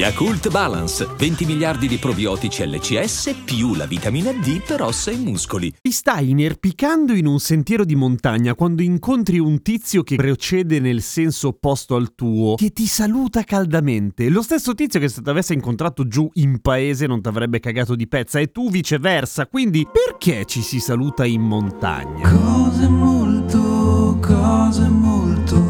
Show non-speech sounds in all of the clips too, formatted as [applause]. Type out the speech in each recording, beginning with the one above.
Yakult Balance, 20 miliardi di probiotici LCS più la vitamina D per ossa e muscoli. Ti stai inerpicando in un sentiero di montagna quando incontri un tizio che procede nel senso opposto al tuo, che ti saluta caldamente. Lo stesso tizio che se ti avesse incontrato giù in paese non ti avrebbe cagato di pezza e tu viceversa. Quindi perché ci si saluta in montagna? Cose molto, cose molto,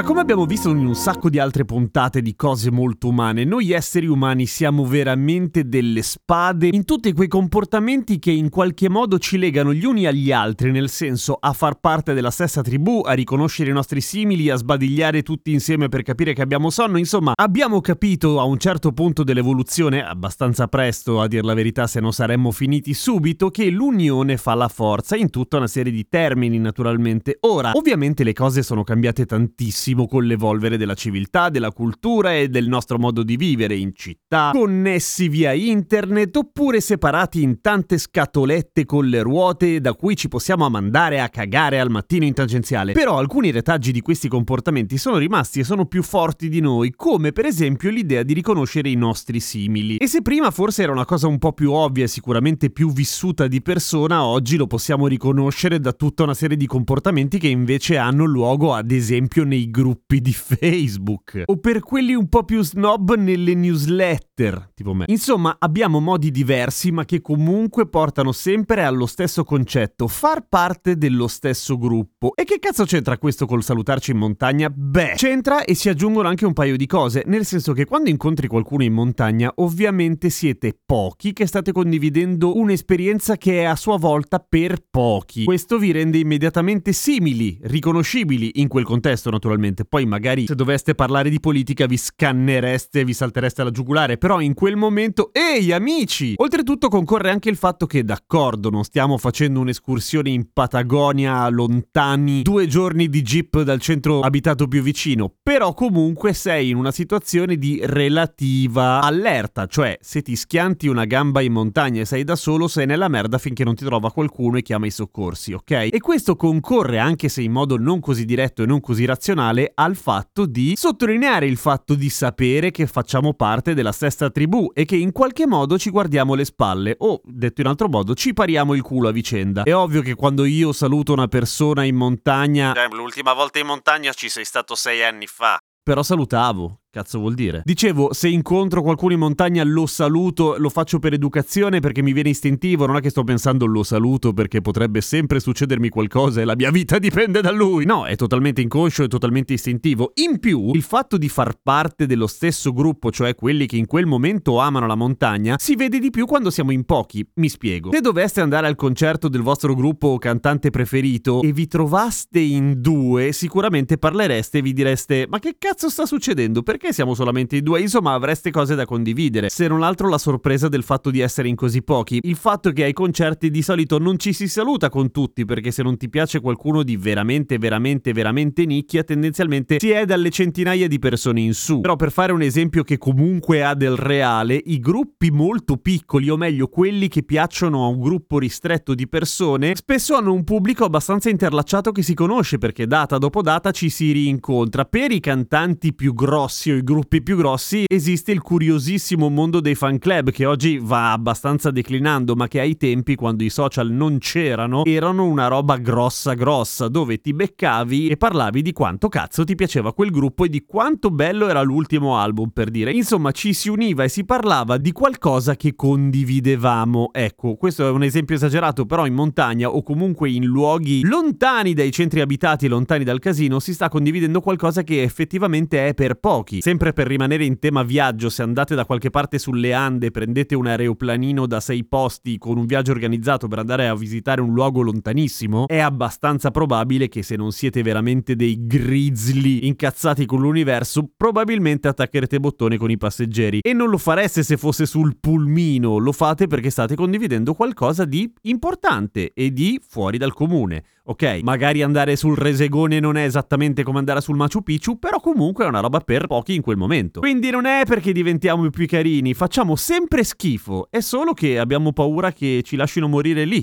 Allora, come abbiamo visto in un sacco di altre puntate di cose molto umane, noi esseri umani siamo veramente delle spade in tutti quei comportamenti che in qualche modo ci legano gli uni agli altri, nel senso a far parte della stessa tribù, a riconoscere i nostri simili, a sbadigliare tutti insieme per capire che abbiamo sonno, insomma, abbiamo capito a un certo punto dell'evoluzione, abbastanza presto a dir la verità se non saremmo finiti subito, che l'unione fa la forza in tutta una serie di termini naturalmente. Ora, ovviamente le cose sono cambiate tantissimo con l'evolvere della civiltà, della cultura e del nostro modo di vivere in città, connessi via internet oppure separati in tante scatolette con le ruote da cui ci possiamo mandare a cagare al mattino in tangenziale. Però alcuni retaggi di questi comportamenti sono rimasti e sono più forti di noi, come per esempio l'idea di riconoscere i nostri simili. E se prima forse era una cosa un po' più ovvia e sicuramente più vissuta di persona, oggi lo possiamo riconoscere da tutta una serie di comportamenti che invece hanno luogo ad esempio nei gruppi di Facebook o per quelli un po' più snob nelle newsletter, tipo me. Insomma, abbiamo modi diversi ma che comunque portano sempre allo stesso concetto, far parte dello stesso gruppo. E che cazzo c'entra questo col salutarci in montagna? Beh, c'entra e si aggiungono anche un paio di cose, nel senso che quando incontri qualcuno in montagna, ovviamente siete pochi che state condividendo un'esperienza che è a sua volta per pochi. Questo vi rende immediatamente simili, riconoscibili in quel contesto naturalmente. Poi magari se doveste parlare di politica vi scannereste, vi saltereste alla giugulare, però in quel momento, ehi amici! Oltretutto concorre anche il fatto che d'accordo, non stiamo facendo un'escursione in Patagonia lontani, due giorni di jeep dal centro abitato più vicino, però comunque sei in una situazione di relativa allerta, cioè se ti schianti una gamba in montagna e sei da solo, sei nella merda finché non ti trova qualcuno e chiama i soccorsi, ok? E questo concorre, anche se in modo non così diretto e non così razionale, al fatto di sottolineare il fatto di sapere che facciamo parte della stessa tribù e che in qualche modo ci guardiamo le spalle o, detto in altro modo, ci pariamo il culo a vicenda. È ovvio che quando io saluto una persona in montagna... l'ultima volta in montagna ci sei stato sei anni fa. Però salutavo. Cazzo vuol dire? Dicevo, se incontro qualcuno in montagna lo saluto, lo faccio per educazione perché mi viene istintivo, non è che sto pensando lo saluto perché potrebbe sempre succedermi qualcosa e la mia vita [laughs] dipende da lui. No, è totalmente inconscio e totalmente istintivo. In più, il fatto di far parte dello stesso gruppo, cioè quelli che in quel momento amano la montagna, si vede di più quando siamo in pochi. Mi spiego. Se doveste andare al concerto del vostro gruppo o cantante preferito e vi trovaste in due, sicuramente parlereste e vi direste "Ma che cazzo sta succedendo? Perché perché siamo solamente in due? Insomma, avreste cose da condividere. Se non altro la sorpresa del fatto di essere in così pochi. Il fatto che ai concerti di solito non ci si saluta con tutti, perché se non ti piace qualcuno di veramente, veramente, veramente nicchia, tendenzialmente si è dalle centinaia di persone in su. Però per fare un esempio che comunque ha del reale, i gruppi molto piccoli, o meglio quelli che piacciono a un gruppo ristretto di persone, spesso hanno un pubblico abbastanza interlacciato che si conosce perché data dopo data ci si rincontra. Per i cantanti più grossi o i gruppi più grossi, esiste il curiosissimo mondo dei fan club che oggi va abbastanza declinando, ma che ai tempi, quando i social non c'erano, erano una roba grossa grossa, dove ti beccavi e parlavi di quanto cazzo ti piaceva quel gruppo e di quanto bello era l'ultimo album, per dire. Insomma, ci si univa e si parlava di qualcosa che condividevamo. Ecco, questo è un esempio esagerato, però in montagna o comunque in luoghi lontani dai centri abitati lontani dal casino si sta condividendo qualcosa che effettivamente è per pochi Sempre per rimanere in tema viaggio, se andate da qualche parte sulle Ande, prendete un aeroplanino da sei posti con un viaggio organizzato per andare a visitare un luogo lontanissimo, è abbastanza probabile che se non siete veramente dei grizzly incazzati con l'universo, probabilmente attaccherete bottone con i passeggeri. E non lo fareste se fosse sul pulmino, lo fate perché state condividendo qualcosa di importante e di fuori dal comune. Ok, magari andare sul Resegone non è esattamente come andare sul Machu Picchu, però comunque è una roba per pochi in quel momento. Quindi non è perché diventiamo più carini, facciamo sempre schifo, è solo che abbiamo paura che ci lasciano morire lì.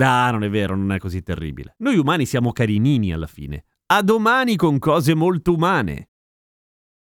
Ah, non è vero, non è così terribile. Noi umani siamo carinini alla fine. A domani con cose molto umane.